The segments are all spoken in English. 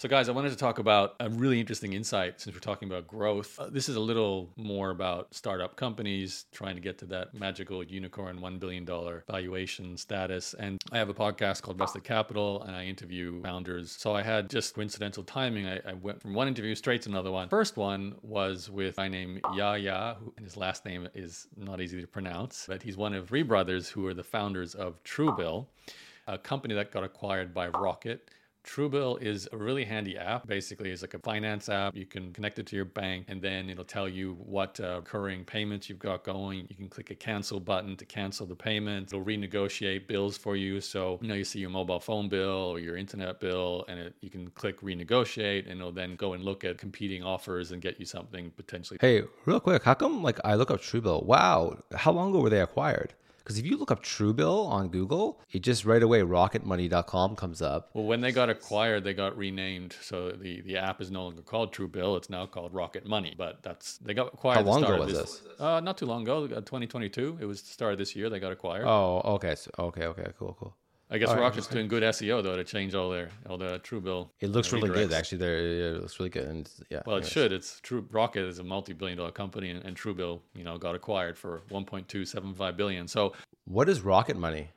So, guys, I wanted to talk about a really interesting insight since we're talking about growth. Uh, this is a little more about startup companies trying to get to that magical unicorn $1 billion valuation status. And I have a podcast called Vested Capital, and I interview founders. So, I had just coincidental timing. I, I went from one interview straight to another one. First one was with a guy named Yahya, and his last name is not easy to pronounce, but he's one of three brothers who are the founders of Truebill, a company that got acquired by Rocket. Truebill is a really handy app. Basically, it's like a finance app. You can connect it to your bank, and then it'll tell you what uh, recurring payments you've got going. You can click a cancel button to cancel the payment. It'll renegotiate bills for you. So you know you see your mobile phone bill or your internet bill, and it, you can click renegotiate, and it'll then go and look at competing offers and get you something potentially. Hey, real quick, how come like I look up Truebill? Wow, how long ago were they acquired? Because if you look up Truebill on Google, it just right away rocketmoney.com comes up. Well, when they got acquired, they got renamed. So the, the app is no longer called Truebill. It's now called Rocket Money. But that's they got acquired. How long ago was this? this? Uh, not too long ago, uh, 2022. It was the start of this year. They got acquired. Oh, okay. So, okay, okay, cool, cool. I guess all right, Rocket's doing good SEO though to change all their all the Truebill. It looks really good, actually. There, yeah, it looks really good, and yeah. Well, it anyways. should. It's True Rocket is a multi-billion-dollar company, and, and Truebill, you know, got acquired for 1.275 billion. So What is Rocket Money?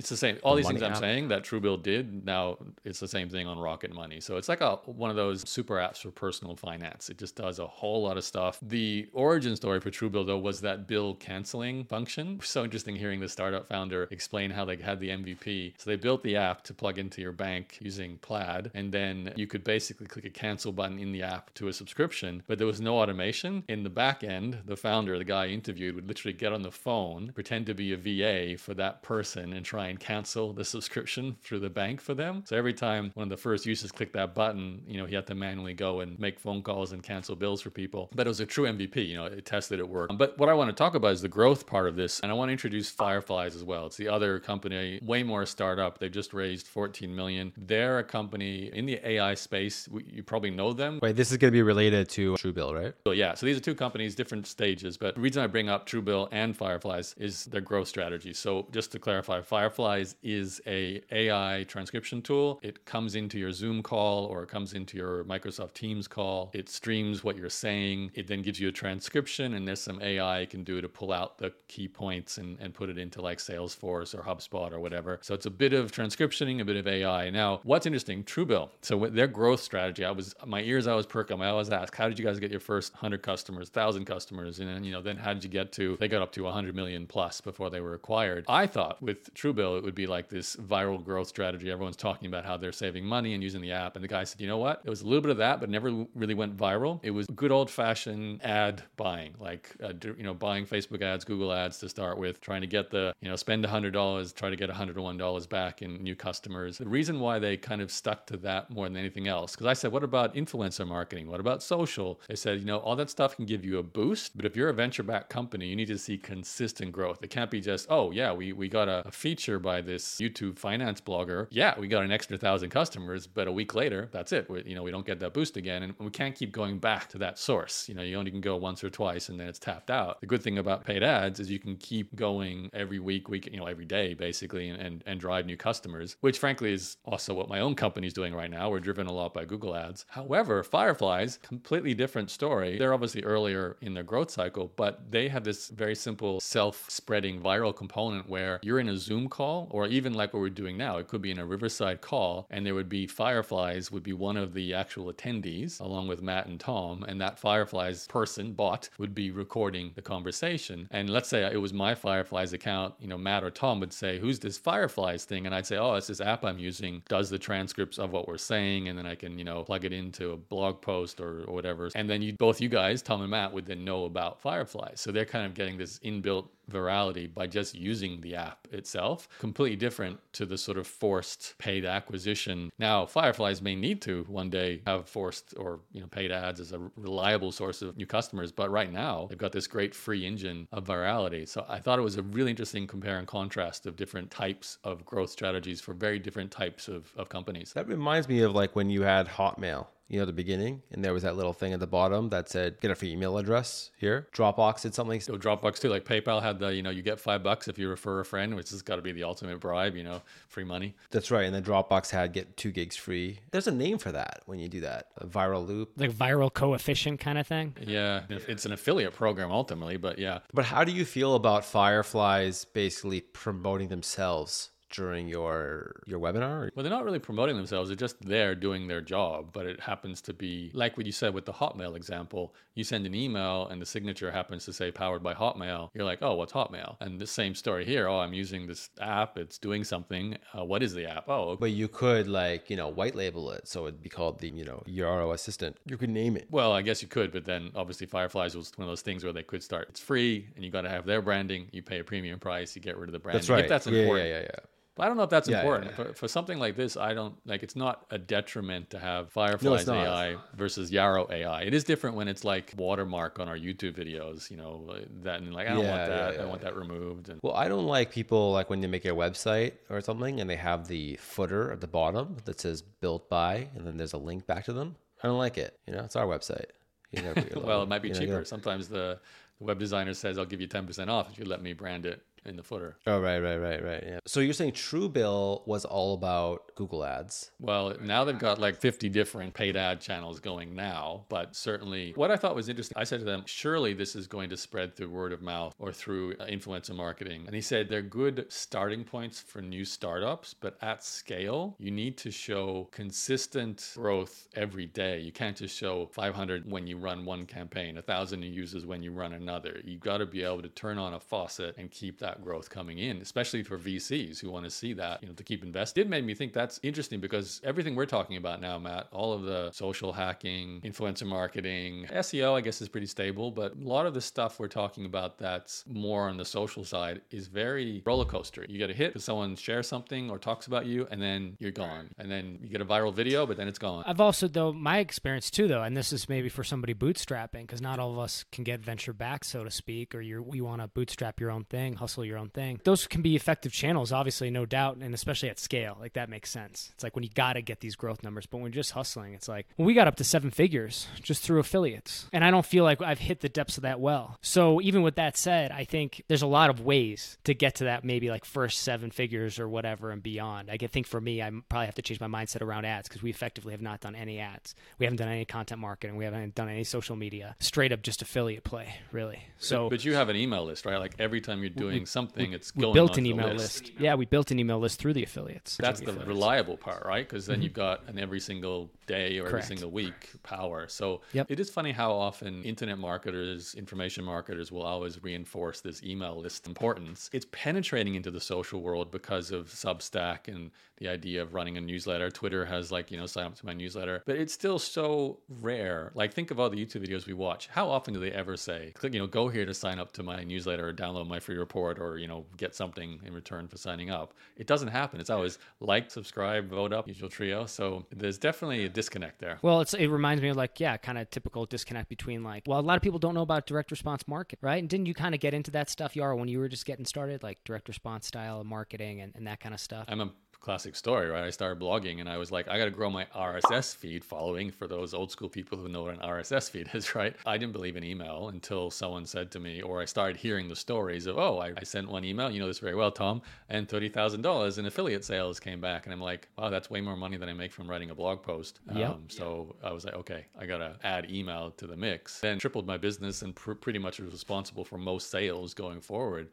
It's the same. All The these things money I'm saying that Truebill did, now it's the same thing on Rocket Money. So it's like a one of those super apps for personal finance. It just does a whole lot of stuff. The origin story for Truebill though was that bill canceling function. So interesting hearing the startup founder explain how they had the MVP. So they built the app to plug into your bank using Plaid, and then you could basically click a cancel button in the app to a subscription, but there was no automation. In the back end, the founder, the guy I interviewed, would literally get on the phone, pretend to be a VA for that person, and try and cancel the subscription through the bank for them. So every time one of the first users clicked that button, you know, he had to manually go and make phone calls and cancel bills for people. But it was a true MVP, you know, it tested it worked. But what I want to talk about is the growth part of this, and I want to introduce Fireflies as well. It's the other company, way more startup. They've just raised 14 million. They're a company in the AI space. You probably know them. Wait, this is going to be related to Truebill, right? So yeah, so these are two companies, different stages. But the reason I bring up Truebill and Fireflies is their growth strategy. So just to clarify, Fireflies is a AI transcription tool. It comes into your Zoom call or it comes into your Microsoft Teams call. It streams what you're saying. It then gives you a transcription, and there's some AI can do to pull out the key points and, and put it into like Salesforce or HubSpot or whatever. So it's a bit of transcriptioning, a bit of AI. Now, what's interesting, Truebill. So with their growth strategy, I was my ears I was perking. I always ask, how did you guys get your first hundred customers, thousand customers, and then you know then how did you get to? They got up to 100 million plus before they were acquired. I thought with Truebill it would be like this viral growth strategy. Everyone's talking about how they're saving money and using the app, and the guy said, you know what? It was a little bit of that, but never really went viral. It was good old fashioned ad buying, like uh, you know buying Facebook ads, Google ads to start with, trying to get the you know spend hundred dollars, try to get hundred and one dollars back in new customers. The reason why they kind of stuck to that more than anything else, because I said, what about influencer marketing? What about social? They said, you know, all that stuff can give you a boost, but if you're a venture backed company, you need to see consistent growth. It can't be just, oh yeah, we we got a, a feature by this YouTube finance blogger. Yeah, we got an extra thousand customers, but a week later, that's it. We, you know, we don't get that boost again, and we can't keep going back to that source. You know, you only can go once or twice, and then it's tapped out. The good thing about paid ads is you can keep going every week, week, you know, every day basically, and and, and drive new customers, which frankly is also what my own company's doing right now. We're driven a lot by Google Ads. However, Fireflies, completely different story. They're obviously earlier in their growth cycle, but they have this very simple self-spreading viral component where you're in a Zoom call, or even like what we're doing now. It could be in a Riverside call, and there would be Fireflies would be one of the actual attendees, along with Matt and Tom, and that Fireflies person bot would be recording the conversation. And let's say it was my Fireflies account, you know, Matt or Tom would say, "Who's this Fireflies thing?" And I'd say, "Oh, it's this app I'm using. Does the transcripts of what we're saying, and then I can, you know, plug it into a blog post or, or whatever." And then you both you guys, Tom and Matt, would then know about Fireflies. So they're kind of getting this inbuilt virality by just using the app itself. Completely different to the sort of forced paid acquisition. Now, Fireflies may need to one day have forced or you know paid ads as a reliable source of new customers, but right now they've got this great free engine of virality. So I thought it was a really interesting compare and contrast of different types of growth strategies for very different types of, of companies. That reminds me of like when you had Hotmail. You know, the beginning, and there was that little thing at the bottom that said get a free email address here. Dropbox did something. So Dropbox too, like PayPal had the, you know, you get five bucks if you refer a friend, which has got to be the ultimate bribe, you know, free money. That's right. And then Dropbox had get two gigs free. There's a name for that when you do that. A viral loop. Like viral coefficient kind of thing. Yeah, it's an affiliate program ultimately, but yeah. But how do you feel about Fireflies basically promoting themselves? During your your webinar? Well, they're not really promoting themselves. They're just there doing their job. But it happens to be like what you said with the Hotmail example. You send an email and the signature happens to say powered by Hotmail. You're like, oh, what's Hotmail? And the same story here. Oh, I'm using this app. It's doing something. Uh, what is the app? Oh, but you could like you know white label it so it'd be called the you know Yaro assistant. You could name it. Well, I guess you could, but then obviously Fireflies was one of those things where they could start. It's free, and you got to have their branding. You pay a premium price. You get rid of the branding. That's right. If that's important. Yeah, yeah, yeah. But I don't know if that's Yeah, yeah, important. yeah. For, for something like this, I don't like it's not a detriment to have Fireflies not. AI versus Yaro AI. It is different when it's like watermark on our YouTube videos, you know, uh, that and like I don't Yeah, want that. yeah, I yeah, want that removed. And Well, I don't like people like when they make a website or something and they have the footer at the bottom that says built by and then there's a link back to them. I don't like it. You know, it's our website. You know, well, it might be You know, cheaper. you Sometimes the, the web designer says I'll give you 10% off if you let me brand it in the footer. Oh, right, right, right, right. Yeah. So you're saying Truebill was all about Google Ads. Well, now they've got like 50 different paid ad channels going now, but certainly what I thought was interesting, I said to them, surely this is going to spread through word of mouth or through uh, influencer marketing. And he said they're good starting points for new startups, but at scale, you need to show consistent growth every day. You can't just show 500 when you run one campaign, 1,000 users when you run another. You've got to be able to turn on a faucet and keep that growth coming in, especially for VCs who want to see that, you know, to keep invested. It made me think that's interesting because everything we're talking about now, Matt, all of the social hacking, influencer marketing, SEO, I guess is pretty stable, but a lot of the stuff we're talking about that's more on the social side is very roller coaster. You get a hit because someone shares something or talks about you, and then you're gone. And then you get a viral video, but then it's gone. I've also, though, my experience too, though, and this is maybe for somebody bootstrapping, because not all of us can get venture back, so to speak, or you're, you want to bootstrap your own thing, hustle your own thing. Those can be effective channels, obviously, no doubt, and especially at scale. Like that makes sense. It's like when you got to get these growth numbers, but when you're just hustling, it's like, well, we got up to seven figures just through affiliates. And I don't feel like I've hit the depths of that well. So even with that said, I think there's a lot of ways to get to that maybe like first seven figures or whatever and beyond. I think for me, I probably have to change my mindset around ads because we effectively have not done any ads. We haven't done any content marketing. We haven't done any social media. Straight up just affiliate play, really. So but you have an email list, right? Like every time you're doing something, it's we built an email list. list. Yeah, we built an email list through the affiliates. That's the affiliates. reliable part, right? Because then you've mm-hmm. got an every single day or Correct. every single week power. So Yep. it is funny how often internet marketers, information marketers will always reinforce this email list importance. It's penetrating into the social world because of Substack and the idea of running a newsletter. Twitter has like, you know, sign up to my newsletter, but it's still so rare. Like think of all the YouTube videos we watch. How often do they ever say, click, you know, go here to sign up to my newsletter or download my free report or, you know, get something in return for signing up? It doesn't happen. It's always like, subscribe, vote up, usual trio. So there's definitely a disconnect there. Well, it's it reminds me of like yeah, kind of typical disconnect between like well, a lot of people don't know about direct response market, right? And didn't you kind of get into that stuff, Yaro, when you were just getting started, like direct response style marketing and, and that kind of stuff? I'm a classic story, right? I started blogging and I was like, I got to grow my RSS feed following for those old school people who know what an RSS feed is, right? I didn't believe in email until someone said to me, or I started hearing the stories of, oh, I, I sent one email, you know this very well, Tom, and $30,000 in affiliate sales came back. And I'm like, wow, that's way more money than I make from writing a blog post. Um, Yep. so I was like, okay, I got to add email to the mix. Then tripled my business and pr- pretty much was responsible for most sales going forward.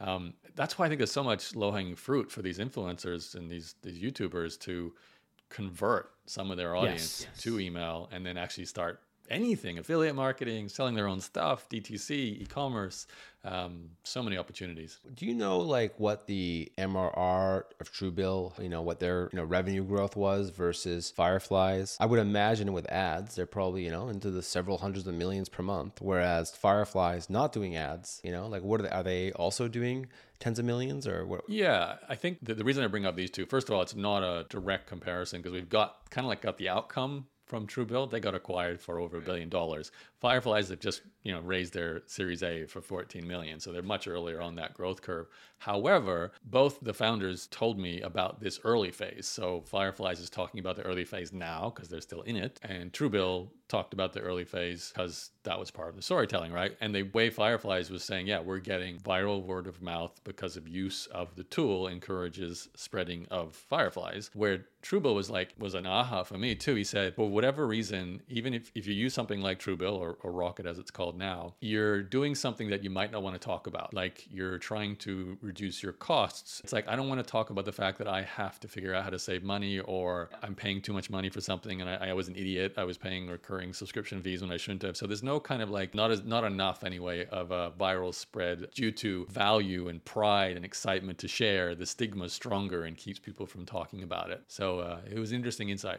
Um, that's why I think there's so much low hanging fruit for these influencers and these these YouTubers to convert some of their audience Yes. to email and then actually start anything affiliate marketing, selling their own stuff, DTC, e commerce, um, so many opportunities. Do you know like what the MRR of Truebill, you know, what their you know revenue growth was versus Fireflies? I would imagine with ads, they're probably you know into the several hundreds of millions per month, whereas Fireflies not doing ads, you know, like what are they? Are they also doing tens of millions or what? Yeah, I think the, the reason I bring up these two, first of all, it's not a direct comparison because we've got kind of like got the outcome from Truebill. They got acquired for over a billion dollars. Fireflies have just you know raised their Series A for 14 million, so they're much earlier on that growth curve. However, both the founders told me about this early phase. So Fireflies is talking about the early phase now because they're still in it, and Truebill talked about the early phase because that was part of the storytelling, right? And the way Fireflies was saying, yeah, we're getting viral word of mouth because of use of the tool encourages spreading of fireflies. Where Truebill was like was an aha for me too. He said, for whatever reason, even if, if you use something like Truebill or, or Rocket as it's called now, you're doing something that you might not want to talk about. Like you're trying to reduce your costs. It's like I don't want to talk about the fact that I have to figure out how to save money or I'm paying too much money for something and I, I was an idiot. I was paying recurring subscription fees when I shouldn't have. So there's no kind of like not as not enough anyway of a viral spread due to value and pride and excitement to share. The stigma is stronger and keeps people from talking about it. So uh, it was interesting insight.